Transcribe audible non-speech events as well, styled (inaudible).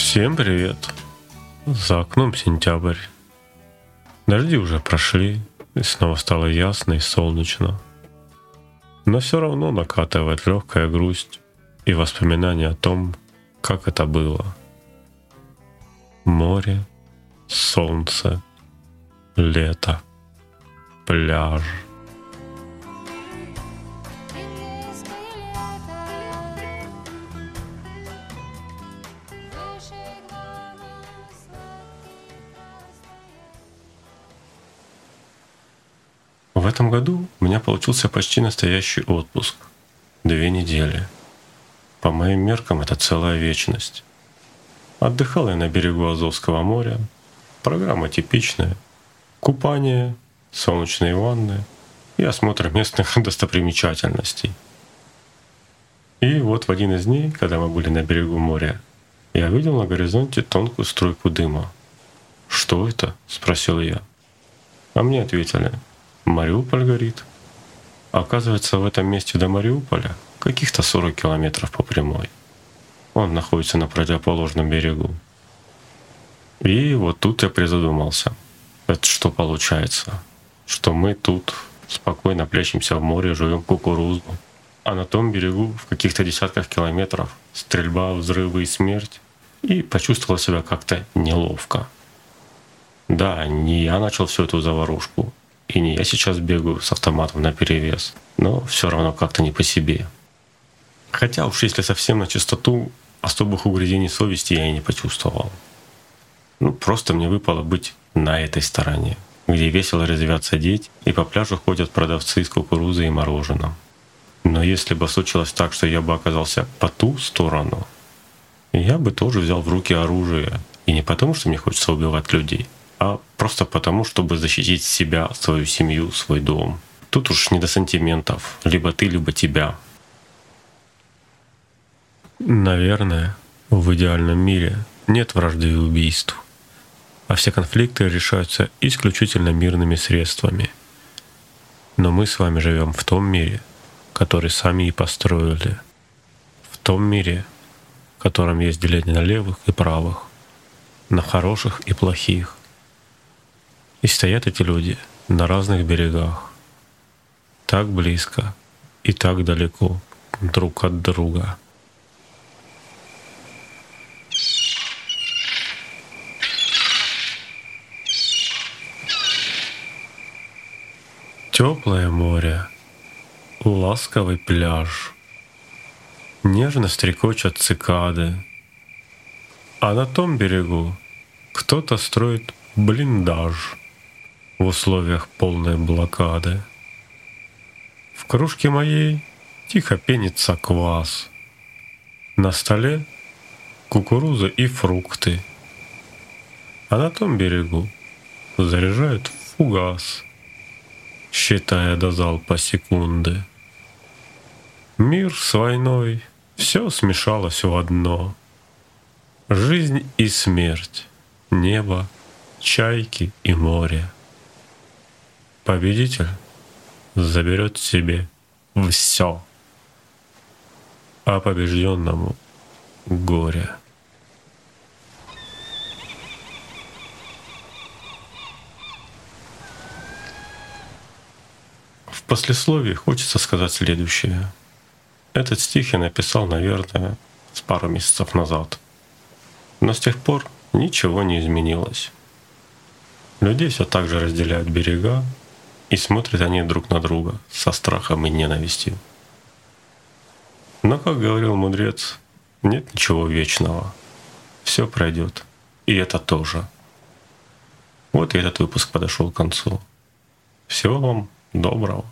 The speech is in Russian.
Всем привет! За окном сентябрь. Дожди уже прошли, и снова стало ясно и солнечно. Но все равно накатывает легкая грусть и воспоминания о том, как это было. Море, солнце, лето, пляж — В этом году у меня получился почти настоящий отпуск. Две недели. По моим меркам это целая вечность. Отдыхал я на берегу Азовского моря. Программа типичная. Купание, солнечные ванны и осмотр местных (laughs) достопримечательностей. И вот в один из дней, когда мы были на берегу моря, я видел на горизонте тонкую струйку дыма. «Что это?» — спросил я. А мне ответили — Мариуполь горит. Оказывается, в этом месте до Мариуполя каких-то 40 километров по прямой. Он находится на противоположном берегу. И вот тут я призадумался. Это что получается? Что мы тут спокойно плещемся в море, живем кукурузу, а на том берегу в каких-то десятках километров стрельба, взрывы и смерть. И почувствовал себя как-то неловко. Да, не я начал всю эту заварушку, и не я сейчас бегаю с автоматом на перевес, но все равно как-то не по себе. Хотя уж если совсем на чистоту, особых угрызений совести я и не почувствовал. Ну, просто мне выпало быть на этой стороне, где весело резвятся дети, и по пляжу ходят продавцы с кукурузой и мороженым. Но если бы случилось так, что я бы оказался по ту сторону, я бы тоже взял в руки оружие. И не потому, что мне хочется убивать людей, просто потому, чтобы защитить себя, свою семью, свой дом. Тут уж не до сантиментов. Либо ты, либо тебя. Наверное, в идеальном мире нет вражды и убийств, а все конфликты решаются исключительно мирными средствами. Но мы с вами живем в том мире, который сами и построили. В том мире, в котором есть деление на левых и правых, на хороших и плохих, и стоят эти люди на разных берегах, так близко и так далеко друг от друга. Теплое море, ласковый пляж, нежно стрекочат цикады, а на том берегу кто-то строит блиндаж — в условиях полной блокады. В кружке моей тихо пенится квас. На столе кукуруза и фрукты. А на том берегу заряжают фугас, считая до залпа секунды. Мир с войной, все смешалось в одно. Жизнь и смерть, небо, чайки и море. Победитель заберет себе все, а побежденному горе. В послесловии хочется сказать следующее. Этот стих я написал, наверное, с пару месяцев назад. Но с тех пор ничего не изменилось. Людей все так же разделяют берега, и смотрят они друг на друга со страхом и ненавистью. Но, как говорил мудрец, нет ничего вечного. Все пройдет. И это тоже. Вот и этот выпуск подошел к концу. Всего вам доброго.